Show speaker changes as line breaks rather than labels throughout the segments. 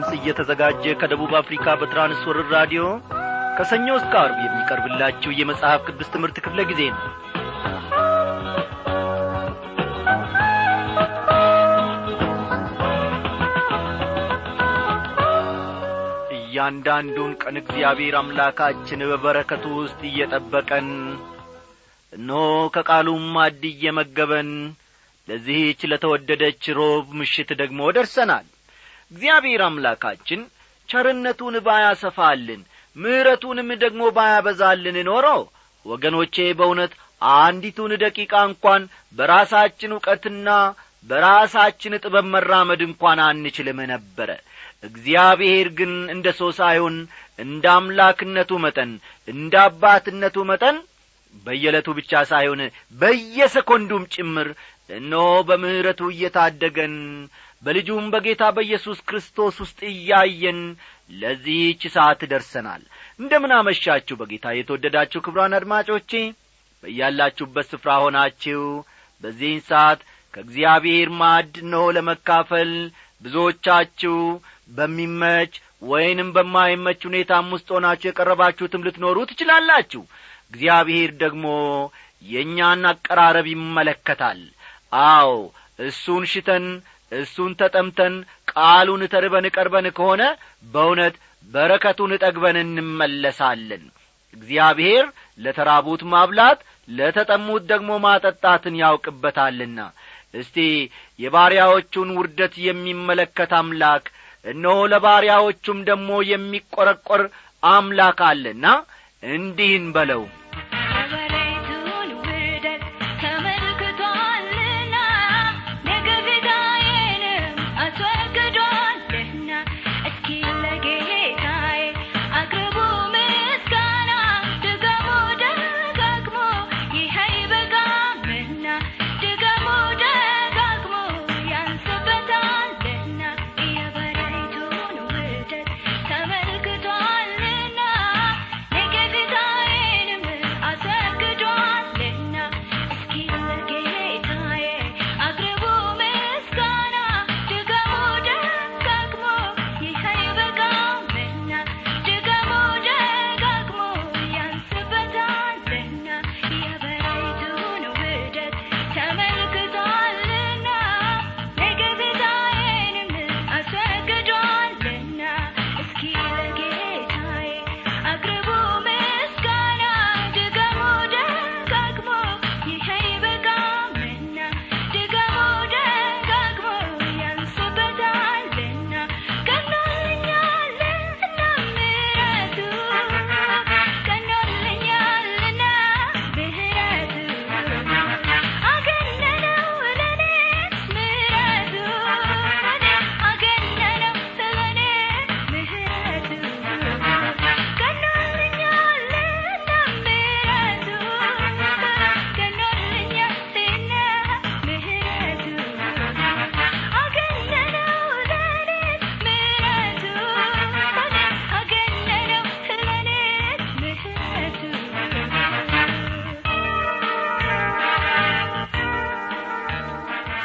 ድምፅ እየተዘጋጀ ከደቡብ አፍሪካ በትራንስወርር ራዲዮ ከሰኞ እስከ አርብ የሚቀርብላችሁ የመጽሐፍ ቅዱስ ትምህርት ክፍለ ጊዜ ነው። እያንዳንዱን ቀን እግዚአብሔር አምላካችን በበረከቱ ውስጥ እየጠበቀን እነሆ ከቃሉም ማድ እየመገበን ለዚህች ለተወደደች ሮብ ምሽት ደግሞ ደርሰናል እግዚአብሔር አምላካችን ቸርነቱን ባያሰፋልን ምሕረቱንም ደግሞ ባያበዛልን ኖሮ ወገኖቼ በእውነት አንዲቱን ደቂቃ እንኳን በራሳችን ዕውቀትና በራሳችን ጥበብ መራመድ እንኳን አንችልም ነበረ። እግዚአብሔር ግን እንደ ሰው ሳይሆን እንደ አምላክነቱ መጠን እንደ አባትነቱ መጠን በየዕለቱ ብቻ ሳይሆን በየሰኮንዱም ጭምር እነሆ በምሕረቱ እየታደገን በልጁም በጌታ በኢየሱስ ክርስቶስ ውስጥ እያየን ለዚህች ሰዓት ደርሰናል። እንደምን አመሻችሁ በጌታ የተወደዳችሁ ክብሯን አድማጮቼ። በያላችሁበት ስፍራ ሆናችሁ በዚህን ሰዓት ከእግዚአብሔር ማዕድ እነሆ ለመካፈል ብዙዎቻችሁ በሚመች ወይንም በማይመች ሁኔታም ውስጥ ሆናችሁ የቀረባችሁትም ልትኖሩ ትችላላችሁ። እግዚአብሔር ደግሞ የእኛን አቀራረብ ይመለከታል። አዎ እሱን ሽተን እሱን ተጠምተን ቃሉን ተርበን ቀርበን ከሆነ በእውነት በረከቱን ጠግበን እንመለሳለን። እግዚአብሔር ለተራቡት ማብላት ለተጠሙት ደግሞ ማጠጣትን ያውቅበታልና። እስቲ የባሪያዎቹን ውርደት የሚመለከት አምላክ እነሆ ለባሪያዎቹም ደግሞ የሚቈረቈር አምላክ አለና እንዲህን በለው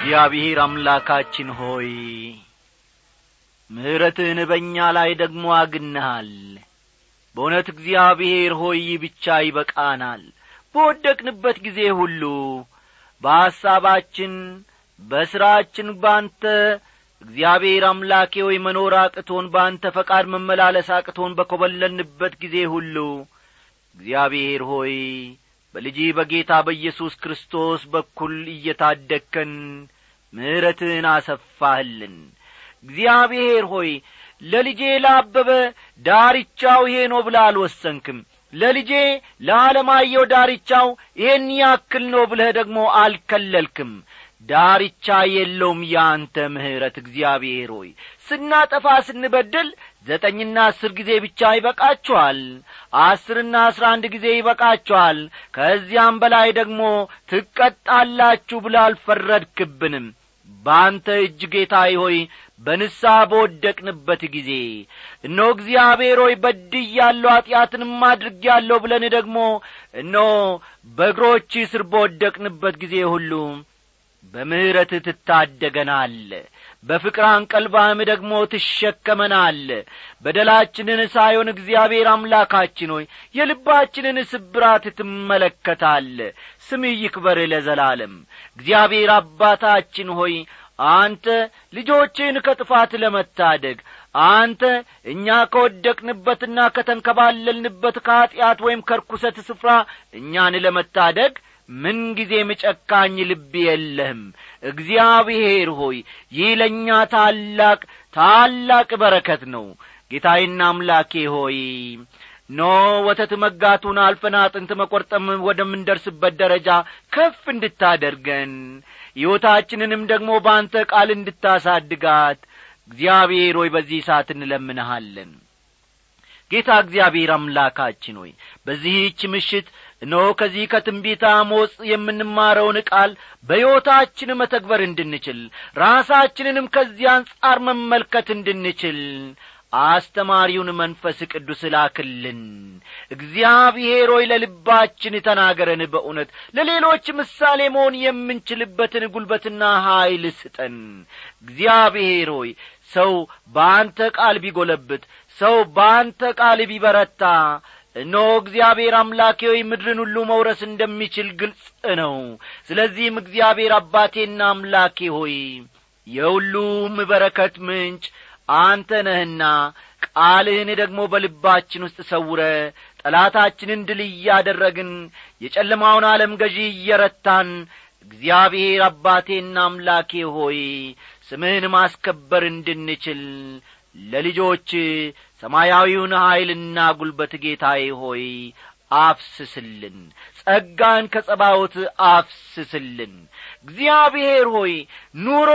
እግዚአብሔር አምላካችን ሆይ ምሕረትህን በእኛ ላይ ደግሞ አግንሃል በእውነት እግዚአብሔር ሆይ ብቻ ይበቃናል። በወደቅንበት ጊዜ ሁሉ በሐሳባችን በሥራችን ባንተ እግዚአብሔር አምላኬ ሆይ መኖር አቅቶን በአንተ ፈቃድ መመላለስ አቅቶን በኰበለልንበት ጊዜ ሁሉ እግዚአብሔር ሆይ በልጅህ በጌታ በኢየሱስ ክርስቶስ በኩል እየታደግከን ምሕረትህን አሰፋህልን። እግዚአብሔር ሆይ ለልጄ ላበበ ዳርቻው ይሄ ነው ብለህ አልወሰንክም። ለልጄ ለዓለማየው ዳርቻው ይሄን ያክል ነው ብለህ ደግሞ አልከለልክም። ዳርቻ የለውም ያንተ ምሕረት። እግዚአብሔር ሆይ ስናጠፋ ስንበድል ዘጠኝና አስር ጊዜ ብቻ ይበቃችኋል። አስርና አስራ አንድ ጊዜ ይበቃችኋል። ከዚያም በላይ ደግሞ ትቀጣላችሁ ብለ አልፈረድክብንም። በአንተ እጅ ጌታዬ ሆይ በንስሐ በወደቅንበት ጊዜ እነሆ እግዚአብሔር ሆይ በድያለሁ ኀጢአትንም አድርጌያለሁ ብለን ደግሞ እነሆ በእግሮች ስር በወደቅንበት ጊዜ ሁሉ በምሕረትህ ትታደገናል በፍቅር አንቀልባህም ደግሞ ትሸከመናል። በደላችንን ሳይሆን እግዚአብሔር አምላካችን ሆይ የልባችንን ስብራት ትመለከታል። ስምህ ይክበር ለዘላለም። እግዚአብሔር አባታችን ሆይ አንተ ልጆችን ከጥፋት ለመታደግ አንተ እኛ ከወደቅንበትና ከተንከባለልንበት ከኀጢአት ወይም ከርኩሰት ስፍራ እኛን ለመታደግ ምንጊዜም ጨካኝ ልብ የለህም። እግዚአብሔር ሆይ ይህ ለእኛ ታላቅ ታላቅ በረከት ነው። ጌታዬና አምላኬ ሆይ ኖ ወተት መጋቱን አልፈን አጥንት መቈርጠም ወደምንደርስበት ደረጃ ከፍ እንድታደርገን ሕይወታችንንም ደግሞ በአንተ ቃል እንድታሳድጋት እግዚአብሔር ሆይ በዚህ ሰዓት እንለምንሃለን። ጌታ እግዚአብሔር አምላካችን ሆይ በዚህች ምሽት እነሆ ከዚህ ከትንቢተ አሞጽ የምንማረውን ቃል በሕይወታችን መተግበር እንድንችል ራሳችንንም ከዚህ አንጻር መመልከት እንድንችል አስተማሪውን መንፈስ ቅዱስ ላክልን። እግዚአብሔር ሆይ ለልባችን ተናገረን በእውነት ለሌሎች ምሳሌ መሆን የምንችልበትን ጉልበትና ኀይል ስጠን። እግዚአብሔር ሆይ ሰው በአንተ ቃል ቢጐለብት ሰው በአንተ ቃል ቢበረታ እነሆ እግዚአብሔር አምላኬ ሆይ ምድርን ሁሉ መውረስ እንደሚችል ግልጽ ነው። ስለዚህም እግዚአብሔር አባቴና አምላኬ ሆይ የሁሉም በረከት ምንጭ አንተ ነህና ቃልህን ደግሞ በልባችን ውስጥ ሰውረ ጠላታችንን ድል እያደረግን የጨለማውን ዓለም ገዢ እየረታን እግዚአብሔር አባቴና አምላኬ ሆይ ስምህን ማስከበር እንድንችል ለልጆች ሰማያዊውን ኀይልና ጒልበት ጌታዬ ሆይ አፍስስልን። ጸጋን ከጸባዖት አፍስስልን። እግዚአብሔር ሆይ ኑሮ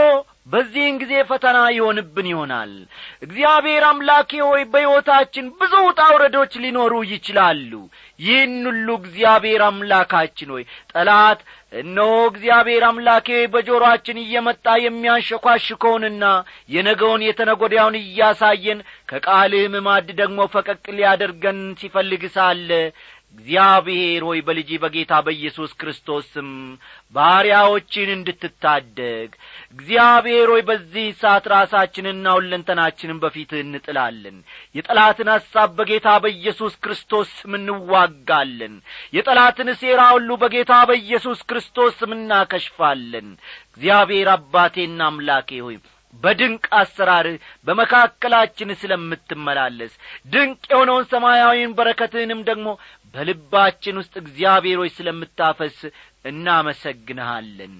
በዚህን ጊዜ ፈተና ይሆንብን ይሆናል። እግዚአብሔር አምላኬ ሆይ በሕይወታችን ብዙ ውጣ ውረዶች ሊኖሩ ይችላሉ ይህን ሁሉ እግዚአብሔር አምላካችን ሆይ ጠላት እነሆ እግዚአብሔር አምላኬ በጆሮአችን እየመጣ የሚያንሸኳሽከውንና የነገውን የተነጐዳያውን እያሳየን ከቃልህም ማድ ደግሞ ፈቀቅ ሊያደርገን ሲፈልግ ሳለ እግዚአብሔር ሆይ በልጅ በጌታ በኢየሱስ ክርስቶስ ባሪያዎችን እንድትታደግ እግዚአብሔር ሆይ በዚህ ሰዓት ራሳችንና ሁለንተናችንን በፊትህ እንጥላለን። የጠላትን ሐሳብ በጌታ በኢየሱስ ክርስቶስ እንዋጋለን። የጠላትን ሴራ ሁሉ በጌታ በኢየሱስ ክርስቶስ እናከሽፋለን። እግዚአብሔር አባቴና አምላኬ ሆይ በድንቅ አሰራርህ በመካከላችን ስለምትመላለስ ድንቅ የሆነውን ሰማያዊን በረከትህንም ደግሞ በልባችን ውስጥ እግዚአብሔር ሆይ ስለምታፈስ እናመሰግንሃለን።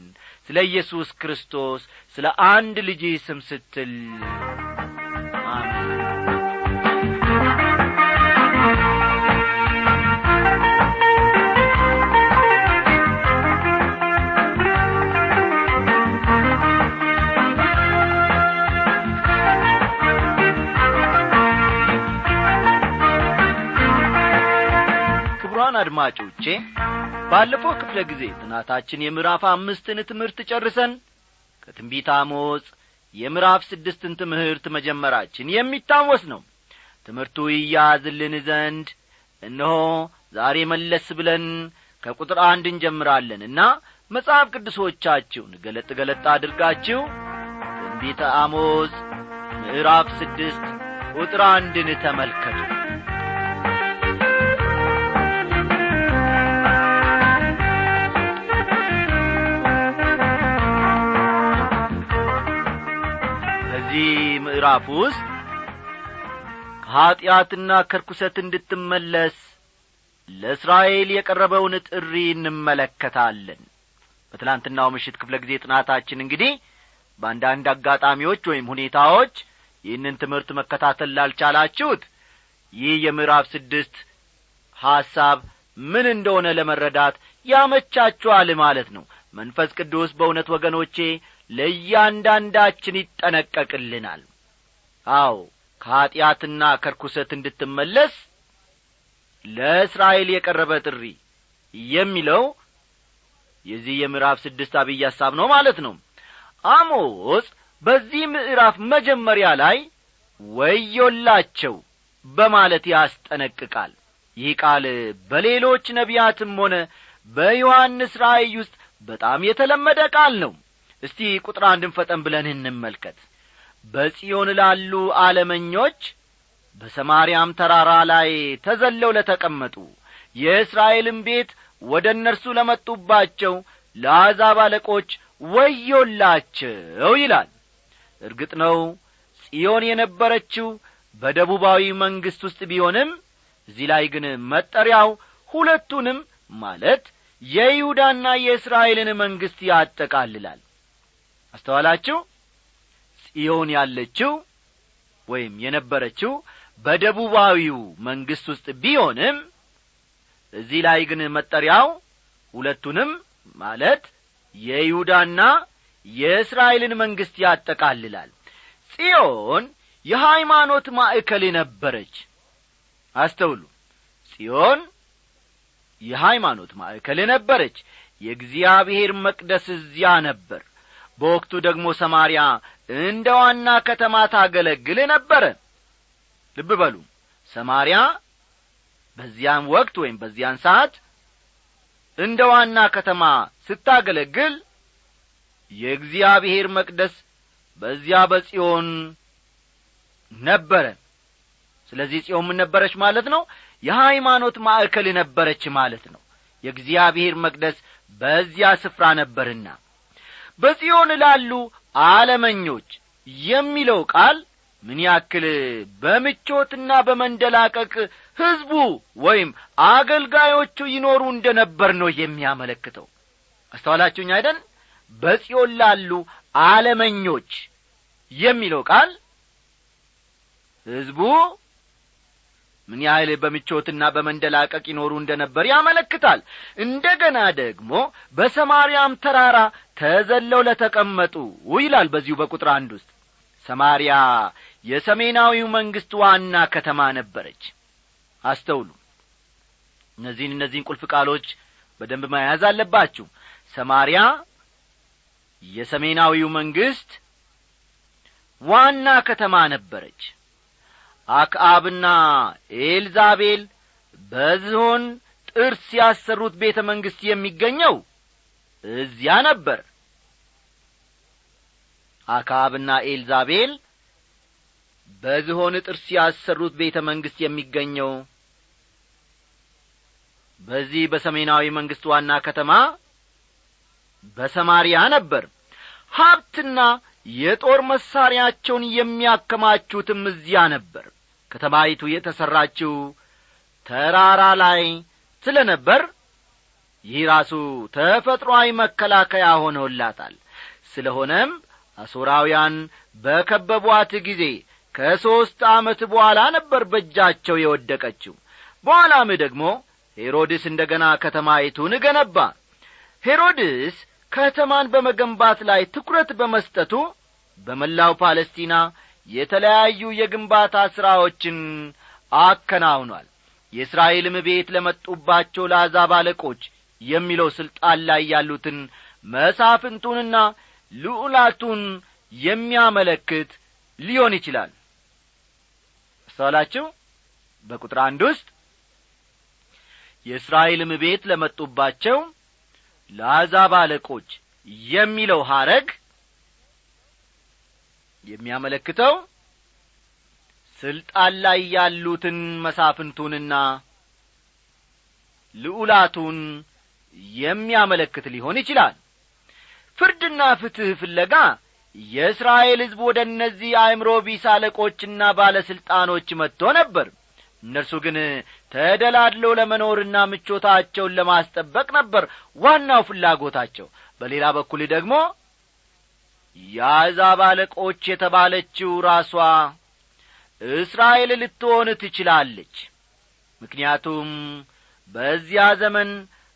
ስለ ኢየሱስ ክርስቶስ ስለ አንድ ልጅህ ስም ስትል ክቡራን አድማጮቼ ባለፈው ክፍለ ጊዜ ጥናታችን የምዕራፍ አምስትን ትምህርት ጨርሰን ከትንቢት አሞጽ የምዕራፍ ስድስትን ትምህርት መጀመራችን የሚታወስ ነው። ትምህርቱ ይያዝልን ዘንድ እነሆ ዛሬ መለስ ብለን ከቁጥር አንድ እንጀምራለንና መጽሐፍ ቅዱሶቻችሁን ገለጥ ገለጥ አድርጋችሁ ትንቢተ አሞጽ ምዕራፍ ስድስት ቁጥር አንድን ተመልከቱ ምዕራፍ ውስጥ ከኀጢአትና ከርኩሰት እንድትመለስ ለእስራኤል የቀረበውን ጥሪ እንመለከታለን። በትላንትናው ምሽት ክፍለ ጊዜ ጥናታችን እንግዲህ በአንዳንድ አጋጣሚዎች ወይም ሁኔታዎች ይህንን ትምህርት መከታተል ላልቻላችሁት ይህ የምዕራፍ ስድስት ሐሳብ ምን እንደሆነ ለመረዳት ያመቻችኋል ማለት ነው። መንፈስ ቅዱስ በእውነት ወገኖቼ ለእያንዳንዳችን ይጠነቀቅልናል አዎ ከኀጢአትና ከርኩሰት እንድትመለስ ለእስራኤል የቀረበ ጥሪ የሚለው የዚህ የምዕራፍ ስድስት አብይ ሐሳብ ነው ማለት ነው። አሞጽ በዚህ ምዕራፍ መጀመሪያ ላይ ወዮላቸው በማለት ያስጠነቅቃል። ይህ ቃል በሌሎች ነቢያትም ሆነ በዮሐንስ ራእይ ውስጥ በጣም የተለመደ ቃል ነው። እስቲ ቁጥር አንድን ፈጠን ብለን እንመልከት በጽዮን ላሉ ዓለመኞች በሰማርያም ተራራ ላይ ተዘለው ለተቀመጡ የእስራኤልም ቤት ወደ እነርሱ ለመጡባቸው ለአሕዛብ አለቆች ወዮላቸው ይላል። እርግጥ ነው ጽዮን የነበረችው በደቡባዊ መንግሥት ውስጥ ቢሆንም እዚህ ላይ ግን መጠሪያው ሁለቱንም ማለት የይሁዳና የእስራኤልን መንግሥት ያጠቃልላል። አስተዋላችሁ ጽዮን ያለችው ወይም የነበረችው በደቡባዊው መንግሥት ውስጥ ቢሆንም እዚህ ላይ ግን መጠሪያው ሁለቱንም ማለት የይሁዳና የእስራኤልን መንግሥት ያጠቃልላል። ጽዮን የሃይማኖት ማዕከል ነበረች አስተውሉ። ጽዮን የሃይማኖት ማዕከል ነበረች የእግዚአብሔር መቅደስ እዚያ ነበር በወቅቱ ደግሞ ሰማርያ እንደ ዋና ከተማ ታገለግል ነበረ ልብ በሉ ሰማርያ በዚያን ወቅት ወይም በዚያን ሰዓት እንደ ዋና ከተማ ስታገለግል የእግዚአብሔር መቅደስ በዚያ በጽዮን ነበረ። ስለዚህ ጽዮን ምን ነበረች ማለት ነው? የሃይማኖት ማዕከል ነበረች ማለት ነው። የእግዚአብሔር መቅደስ በዚያ ስፍራ ነበርና በጽዮን ላሉ ዓለመኞች የሚለው ቃል ምን ያክል በምቾትና በመንደላቀቅ ሕዝቡ ወይም አገልጋዮቹ ይኖሩ እንደ ነበር ነው የሚያመለክተው። አስተዋላችሁኝ አይደን በጽዮን ላሉ ዓለመኞች የሚለው ቃል ሕዝቡ ምን ያህል በምቾትና በመንደላቀቅ ይኖሩ እንደ ነበር ያመለክታል። እንደ ገና ደግሞ በሰማርያም ተራራ ተዘለው ለተቀመጡ ይላል በዚሁ በቁጥር አንድ ውስጥ። ሰማርያ የሰሜናዊው መንግሥት ዋና ከተማ ነበረች። አስተውሉ። እነዚህን እነዚህን ቁልፍ ቃሎች በደንብ መያዝ አለባችሁ። ሰማርያ የሰሜናዊው መንግሥት ዋና ከተማ ነበረች አክዓብና ኤልዛቤል በዝሆን ጥርስ ያሰሩት ቤተ መንግሥት የሚገኘው እዚያ ነበር። አክዓብና ኤልዛቤል በዝሆን ጥርስ ያሰሩት ቤተ መንግሥት የሚገኘው በዚህ በሰሜናዊ መንግሥት ዋና ከተማ በሰማርያ ነበር። ሀብትና የጦር መሣሪያቸውን የሚያከማቹትም እዚያ ነበር ከተማይቱ የተሠራችው ተራራ ላይ ስለ ነበር ይህ ራሱ ተፈጥሮአዊ መከላከያ ሆነውላታል ስለሆነም አሦራውያን በከበቧት ጊዜ ከሦስት ዓመት በኋላ ነበር በእጃቸው የወደቀችው። በኋላም ደግሞ ሄሮድስ እንደ ገና ከተማይቱን ገነባ። ሄሮድስ ከተማን በመገንባት ላይ ትኩረት በመስጠቱ በመላው ፓለስቲና የተለያዩ የግንባታ ሥራዎችን አከናውኗል። የእስራኤልም ቤት ለመጡባቸው ለአሕዛብ አለቆች የሚለው ሥልጣን ላይ ያሉትን መሳፍንቱንና ልዑላቱን የሚያመለክት ሊሆን ይችላል። አስተዋላችሁ በቁጥር አንድ ውስጥ የእስራኤልም ቤት ለመጡባቸው ለአሕዛብ አለቆች የሚለው ሐረግ የሚያመለክተው ስልጣን ላይ ያሉትን መሳፍንቱንና ልዑላቱን የሚያመለክት ሊሆን ይችላል። ፍርድና ፍትሕ ፍለጋ የእስራኤል ሕዝብ ወደ እነዚህ አእምሮ ቢስ አለቆችና ባለሥልጣኖች መጥቶ ነበር። እነርሱ ግን ተደላድለው ለመኖርና ምቾታቸውን ለማስጠበቅ ነበር ዋናው ፍላጎታቸው። በሌላ በኩል ደግሞ የአሕዛብ አለቆች የተባለችው ራሷ እስራኤል ልትሆን ትችላለች። ምክንያቱም በዚያ ዘመን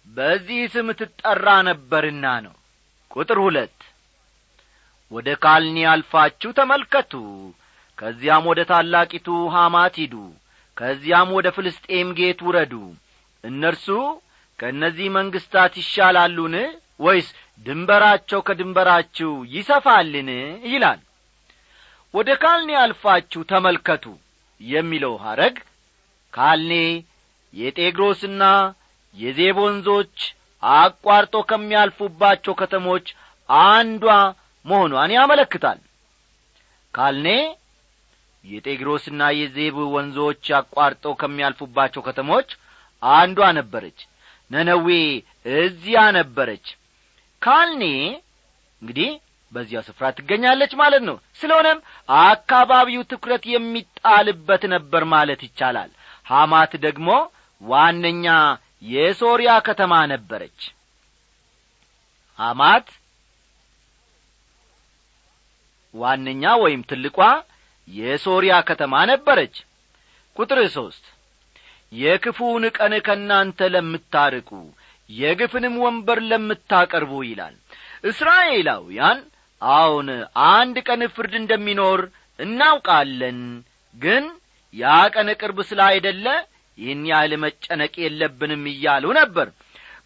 በዚህ ስም ትጠራ ነበርና ነው። ቁጥር ሁለት ወደ ካልኒ አልፋችሁ ተመልከቱ። ከዚያም ወደ ታላቂቱ ሐማት ሂዱ። ከዚያም ወደ ፍልስጤም ጌት ውረዱ። እነርሱ ከእነዚህ መንግሥታት ይሻላሉን? ወይስ ድንበራቸው ከድንበራችሁ ይሰፋልን? ይላል። ወደ ካልኔ አልፋችሁ ተመልከቱ የሚለው ሐረግ ካልኔ የጤግሮስና የዜብ ወንዞች አቋርጦ ከሚያልፉባቸው ከተሞች አንዷ መሆኗን ያመለክታል። ካልኔ የጤግሮስና የዜብ ወንዞች አቋርጠው ከሚያልፉባቸው ከተሞች አንዷ ነበረች። ነነዌ እዚያ ነበረች ካልኔ እንግዲህ በዚያ ስፍራ ትገኛለች ማለት ነው። ስለሆነም አካባቢው ትኩረት የሚጣልበት ነበር ማለት ይቻላል። ሐማት ደግሞ ዋነኛ የሶርያ ከተማ ነበረች። ሐማት ዋነኛ ወይም ትልቋ የሶርያ ከተማ ነበረች። ቁጥር ሦስት የክፉውን ቀን ከእናንተ ለምታርቁ የግፍንም ወንበር ለምታቀርቡ ይላል። እስራኤላውያን አሁን አንድ ቀን ፍርድ እንደሚኖር እናውቃለን ግን ያ ቀን ቅርብ ስለ አይደለ ይህን ያህል መጨነቅ የለብንም እያሉ ነበር።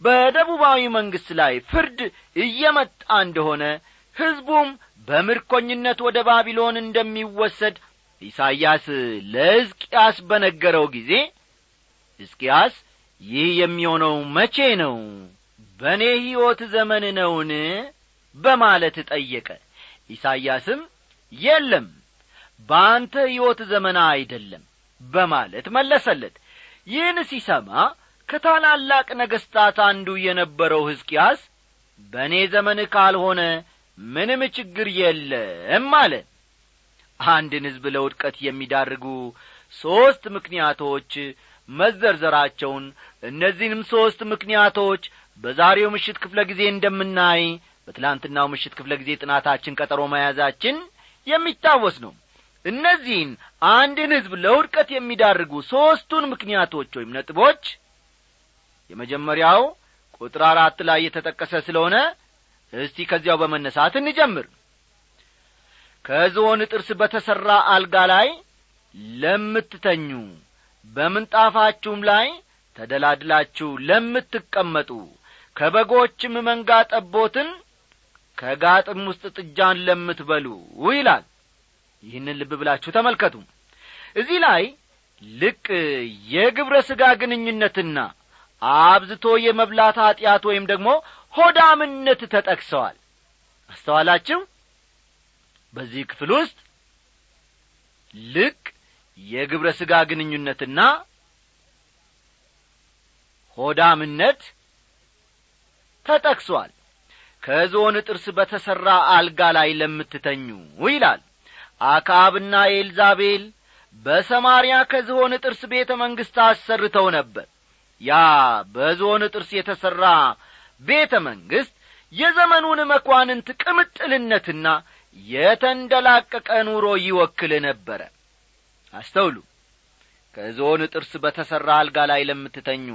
በደቡባዊ መንግሥት ላይ ፍርድ እየመጣ እንደሆነ ሕዝቡም በምርኮኝነት ወደ ባቢሎን እንደሚወሰድ ኢሳይያስ ለሕዝቅያስ በነገረው ጊዜ ሕዝቅያስ ይህ የሚሆነው መቼ ነው? በእኔ ሕይወት ዘመን ነውን? በማለት ጠየቀ። ኢሳይያስም የለም በአንተ ሕይወት ዘመን አይደለም በማለት መለሰለት። ይህን ሲሰማ ከታላላቅ ነገሥታት አንዱ የነበረው ሕዝቅያስ በእኔ ዘመን ካልሆነ ምንም ችግር የለም አለ። አንድን ሕዝብ ለውድቀት የሚዳርጉ ሦስት ምክንያቶች መዘርዘራቸውን እነዚህንም ሦስት ምክንያቶች በዛሬው ምሽት ክፍለ ጊዜ እንደምናይ በትላንትናው ምሽት ክፍለ ጊዜ ጥናታችን ቀጠሮ መያዛችን የሚታወስ ነው። እነዚህን አንድን ሕዝብ ለውድቀት የሚዳርጉ ሦስቱን ምክንያቶች ወይም ነጥቦች የመጀመሪያው ቁጥር አራት ላይ የተጠቀሰ ስለሆነ እስቲ ከዚያው በመነሳት እንጀምር። ከዝሆን ጥርስ በተሠራ አልጋ ላይ ለምትተኙ በምንጣፋችሁም ላይ ተደላድላችሁ ለምትቀመጡ ከበጎችም መንጋ ጠቦትን ከጋጥም ውስጥ ጥጃን ለምትበሉ ይላል። ይህንን ልብ ብላችሁ ተመልከቱ። እዚህ ላይ ልቅ የግብረ ሥጋ ግንኙነትና አብዝቶ የመብላት ኀጢአት ወይም ደግሞ ሆዳምነት ተጠቅሰዋል። አስተዋላችሁ? በዚህ ክፍል ውስጥ ልቅ የግብረ ሥጋ ግንኙነትና ሆዳምነት ተጠቅሷል። ከዞን ጥርስ በተሠራ አልጋ ላይ ለምትተኙ ይላል። አክዓብና ኤልዛቤል በሰማርያ ከዝሆን ጥርስ ቤተ መንግሥት አሰርተው ነበር። ያ በዝሆን ጥርስ የተሠራ ቤተ መንግሥት የዘመኑን መኳንንት ቅምጥልነትና የተንደላቀቀ ኑሮ ይወክል ነበረ አስተውሉ። ከዝሆን ጥርስ በተሠራ አልጋ ላይ ለምትተኙ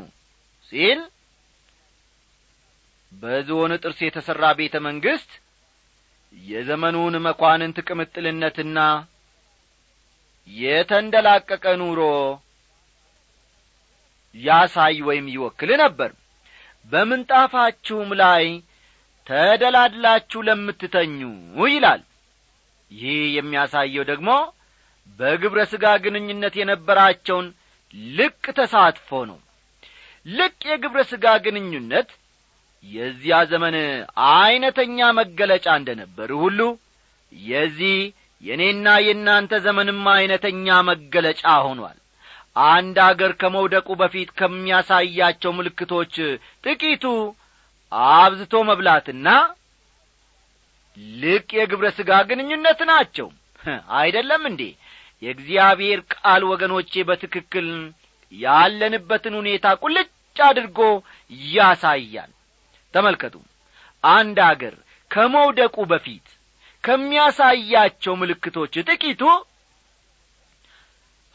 ሲል በዝሆን ጥርስ የተሠራ ቤተ መንግሥት የዘመኑን መኳንንት ቅምጥልነትና የተንደላቀቀ ኑሮ ያሳይ ወይም ይወክል ነበር። በምንጣፋችሁም ላይ ተደላድላችሁ ለምትተኙ ይላል። ይህ የሚያሳየው ደግሞ በግብረ ሥጋ ግንኙነት የነበራቸውን ልቅ ተሳትፎ ነው። ልቅ የግብረ ሥጋ ግንኙነት የዚያ ዘመን ዐይነተኛ መገለጫ እንደ ነበር ሁሉ የዚህ የእኔና የእናንተ ዘመንም ዐይነተኛ መገለጫ ሆኗል። አንድ አገር ከመውደቁ በፊት ከሚያሳያቸው ምልክቶች ጥቂቱ አብዝቶ መብላትና ልቅ የግብረ ሥጋ ግንኙነት ናቸው። አይደለም እንዴ የእግዚአብሔር ቃል ወገኖቼ በትክክል ያለንበትን ሁኔታ ቁልጭ አድርጎ ያሳያል። ተመልከቱ። አንድ አገር ከመውደቁ በፊት ከሚያሳያቸው ምልክቶች ጥቂቱ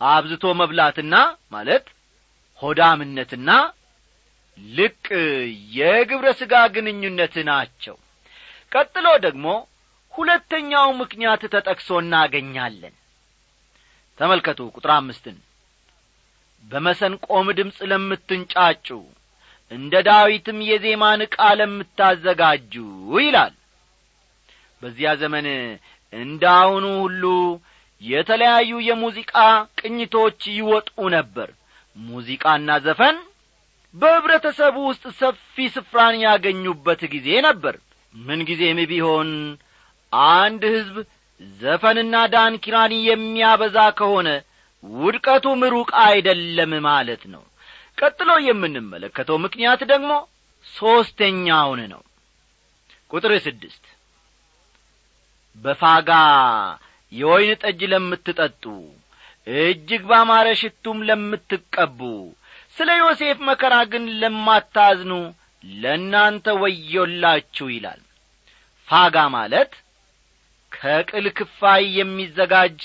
አብዝቶ መብላትና ማለት ሆዳምነትና ልቅ የግብረ ሥጋ ግንኙነት ናቸው። ቀጥሎ ደግሞ ሁለተኛው ምክንያት ተጠቅሶ እናገኛለን ተመልከቱ ቁጥር አምስትን። በመሰንቆም ድምፅ ለምትንጫጩ እንደ ዳዊትም የዜማን ዕቃ ለምታዘጋጁ ይላል። በዚያ ዘመን እንደ አሁኑ ሁሉ የተለያዩ የሙዚቃ ቅኝቶች ይወጡ ነበር። ሙዚቃና ዘፈን በኅብረተሰቡ ውስጥ ሰፊ ስፍራን ያገኙበት ጊዜ ነበር። ምንጊዜም ቢሆን አንድ ሕዝብ ዘፈንና ዳንኪራን የሚያበዛ ከሆነ ውድቀቱም ሩቅ አይደለም ማለት ነው። ቀጥሎ የምንመለከተው ምክንያት ደግሞ ሦስተኛውን ነው። ቁጥር ስድስት በፋጋ የወይን ጠጅ ለምትጠጡ እጅግ ባማረ ሽቱም ለምትቀቡ ስለ ዮሴፍ መከራ ግን ለማታዝኑ ለእናንተ ወዮላችሁ ይላል። ፋጋ ማለት ከቅል ክፋይ የሚዘጋጅ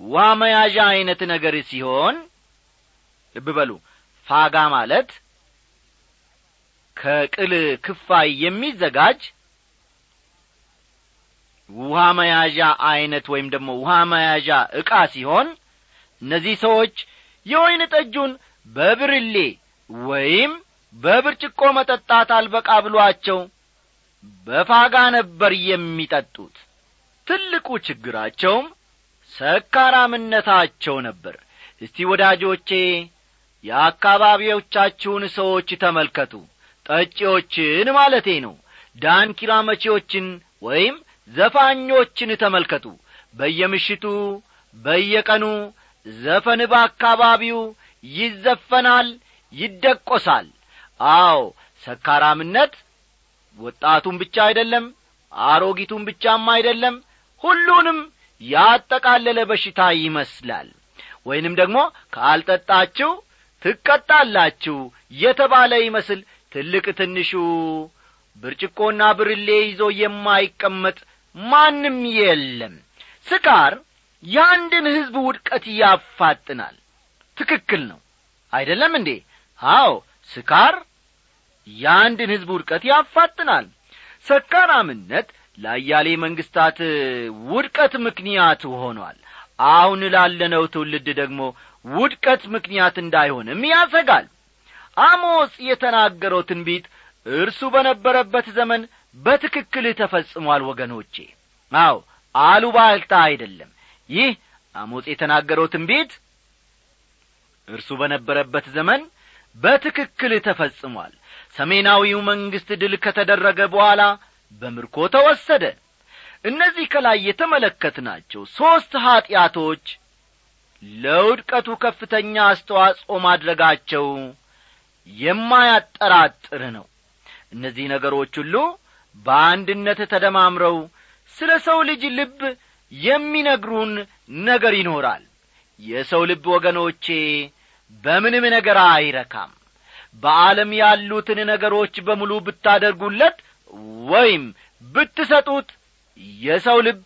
ውሃ መያዣ ዐይነት ነገር ሲሆን ልብ በሉ ፋጋ ማለት ከቅል ክፋይ የሚዘጋጅ ውሃ መያዣ ዐይነት ወይም ደግሞ ውሃ መያዣ ዕቃ ሲሆን እነዚህ ሰዎች የወይን ጠጁን በብርሌ ወይም በብርጭቆ መጠጣት አልበቃ ብሏቸው በፋጋ ነበር የሚጠጡት ትልቁ ችግራቸውም ሰካራምነታቸው ነበር። እስቲ ወዳጆቼ የአካባቢዎቻችሁን ሰዎች ተመልከቱ። ጠጪዎችን ማለቴ ነው። ዳንኪራ መቼዎችን ወይም ዘፋኞችን ተመልከቱ። በየምሽቱ በየቀኑ ዘፈን በአካባቢው ይዘፈናል ይደቆሳል። አዎ ሰካራምነት ወጣቱን ብቻ አይደለም አሮጊቱን ብቻም አይደለም ሁሉንም ያጠቃለለ በሽታ ይመስላል። ወይንም ደግሞ ካልጠጣችሁ ትቀጣላችሁ የተባለ ይመስል ትልቅ ትንሹ ብርጭቆና ብርሌ ይዞ የማይቀመጥ ማንም የለም። ስካር የአንድን ሕዝብ ውድቀት ያፋጥናል። ትክክል ነው። አይደለም እንዴ? አዎ ስካር የአንድን ሕዝብ ውድቀት ያፋጥናል። ሰካራምነት ለአያሌ መንግስታት ውድቀት ምክንያት ሆኗል። አሁን ላለነው ትውልድ ደግሞ ውድቀት ምክንያት እንዳይሆንም ያሰጋል። አሞጽ የተናገረው ትንቢት እርሱ በነበረበት ዘመን በትክክል ተፈጽሟል ወገኖቼ። አው አሉባልታ አይደለም። ይህ አሞጽ የተናገረው ትንቢት እርሱ በነበረበት ዘመን በትክክል ተፈጽሟል። ሰሜናዊው መንግሥት ድል ከተደረገ በኋላ በምርኮ ተወሰደ። እነዚህ ከላይ የተመለከትናቸው ሦስት ኀጢአቶች ለውድቀቱ ከፍተኛ አስተዋጽኦ ማድረጋቸው የማያጠራጥር ነው። እነዚህ ነገሮች ሁሉ በአንድነት ተደማምረው ስለ ሰው ልጅ ልብ የሚነግሩን ነገር ይኖራል። የሰው ልብ ወገኖቼ በምንም ነገር አይረካም። በዓለም ያሉትን ነገሮች በሙሉ ብታደርጉለት ወይም ብትሰጡት የሰው ልብ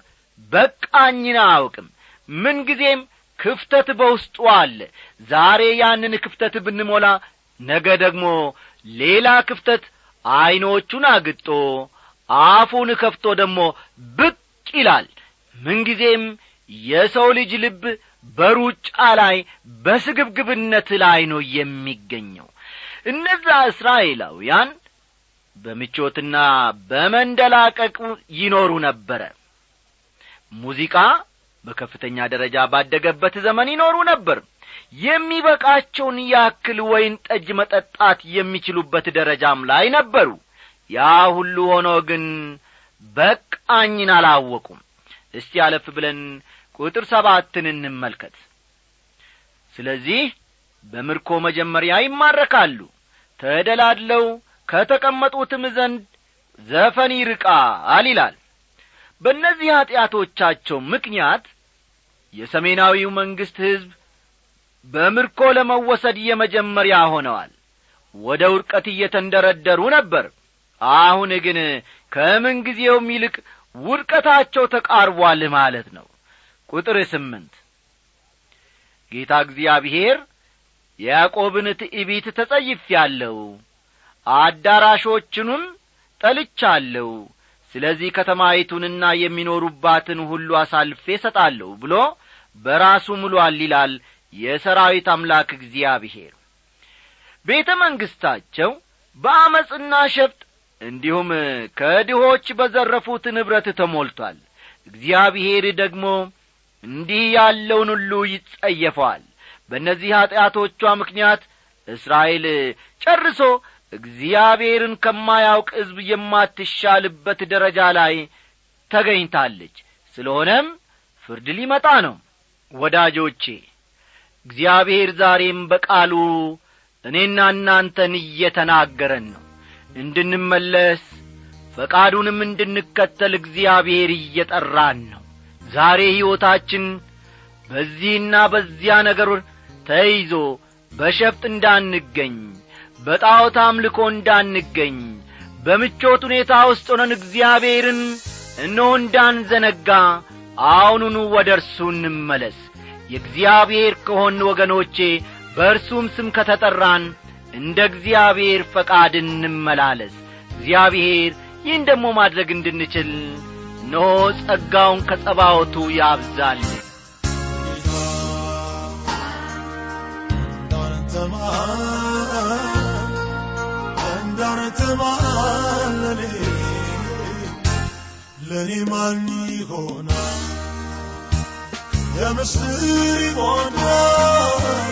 በቃኝን አያውቅም። ምንጊዜም ክፍተት በውስጡ አለ። ዛሬ ያንን ክፍተት ብንሞላ ነገ ደግሞ ሌላ ክፍተት ዐይኖቹን አግጦ አፉን ከፍቶ ደግሞ ብቅ ይላል። ምንጊዜም የሰው ልጅ ልብ በሩጫ ላይ በስግብግብነት ላይ ነው የሚገኘው። እነዛ እስራኤላውያን በምቾትና በመንደላቀቅ ይኖሩ ነበረ። ሙዚቃ በከፍተኛ ደረጃ ባደገበት ዘመን ይኖሩ ነበር። የሚበቃቸውን ያክል ወይን ጠጅ መጠጣት የሚችሉበት ደረጃም ላይ ነበሩ። ያ ሁሉ ሆኖ ግን በቃኝን አላወቁም። እስቲ አለፍ ብለን ቁጥር ሰባትን እንመልከት። ስለዚህ በምርኮ መጀመሪያ ይማረካሉ። ተደላድለው ከተቀመጡትም ዘንድ ዘፈን ይርቃል ይላል። በእነዚህ ኀጢአቶቻቸው ምክንያት የሰሜናዊው መንግሥት ሕዝብ በምርኮ ለመወሰድ የመጀመሪያ ሆነዋል። ወደ ውድቀት እየተንደረደሩ ነበር። አሁን ግን ከምንጊዜውም ይልቅ ውድቀታቸው ተቃርቧል ማለት ነው። ቁጥር ስምንት ጌታ እግዚአብሔር የያዕቆብን ትዕቢት ተጸይፌአለሁ አዳራሾችንም ጠልቻለሁ። ስለዚህ ከተማይቱንና የሚኖሩባትን ሁሉ አሳልፌ እሰጣለሁ ብሎ በራሱ ምሏል ይላል የሰራዊት አምላክ እግዚአብሔር። ቤተ መንግሥታቸው በአመፅና ሸፍጥ እንዲሁም ከድሆች በዘረፉት ንብረት ተሞልቷል። እግዚአብሔር ደግሞ እንዲህ ያለውን ሁሉ ይጸየፈዋል። በእነዚህ ኀጢአቶቿ ምክንያት እስራኤል ጨርሶ እግዚአብሔርን ከማያውቅ ሕዝብ የማትሻልበት ደረጃ ላይ ተገኝታለች። ስለሆነም ፍርድ ሊመጣ ነው። ወዳጆቼ እግዚአብሔር ዛሬም በቃሉ እኔና እናንተን እየተናገረን ነው። እንድንመለስ ፈቃዱንም እንድንከተል እግዚአብሔር እየጠራን ነው። ዛሬ ሕይወታችን በዚህና በዚያ ነገር ተይዞ በሸፍጥ እንዳንገኝ በጣዖት አምልኮ እንዳንገኝ በምቾት ሁኔታ ውስጥ ሆነን እግዚአብሔርን እነሆ እንዳንዘነጋ አሁኑኑ ወደ እርሱ እንመለስ። የእግዚአብሔር ከሆን ወገኖቼ በእርሱም ስም ከተጠራን እንደ እግዚአብሔር ፈቃድ እንመላለስ። እግዚአብሔር ይህን ደግሞ ማድረግ እንድንችል እነሆ ጸጋውን ከጸባወቱ ያብዛልን
ለኔ ማን ይሆናል? የምስር ይሆናል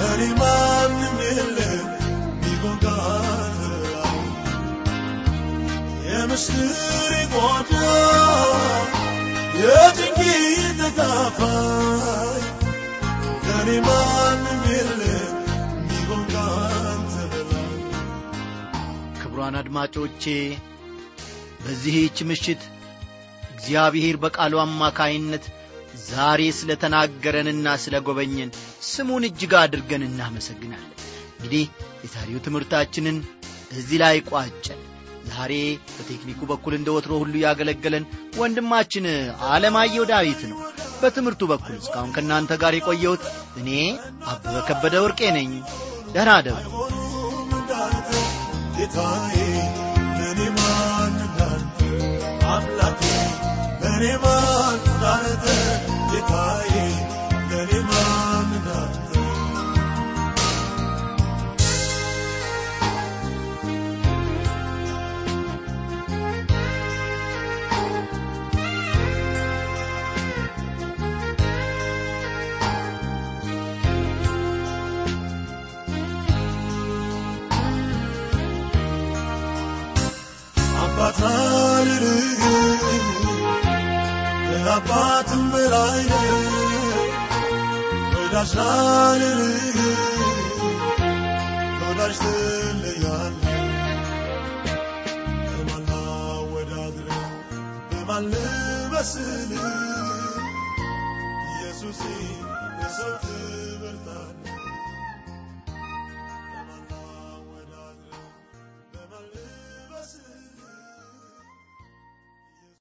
ለኔ ማን ይሆናል የምስር ይሆናል የድንጌት ጣፋል ለኔ ማንም የለም
ክቡራን አድማጮቼ በዚህች ምሽት እግዚአብሔር በቃሉ አማካይነት ዛሬ ስለ ተናገረንና ስለ ጐበኘን ስሙን እጅግ አድርገን እናመሰግናለን። እንግዲህ የዛሬው ትምህርታችንን እዚህ ላይ ቋጨን። ዛሬ በቴክኒኩ በኩል እንደ ወትሮ ሁሉ ያገለገለን ወንድማችን አለማየሁ ዳዊት ነው። በትምህርቱ በኩል እስካሁን ከእናንተ ጋር የቆየሁት እኔ አበበ ከበደ ወርቄ ነኝ። ደህና ደሩ
ጌታዬ ለኔ ማን እንዳንተ? አምላኬ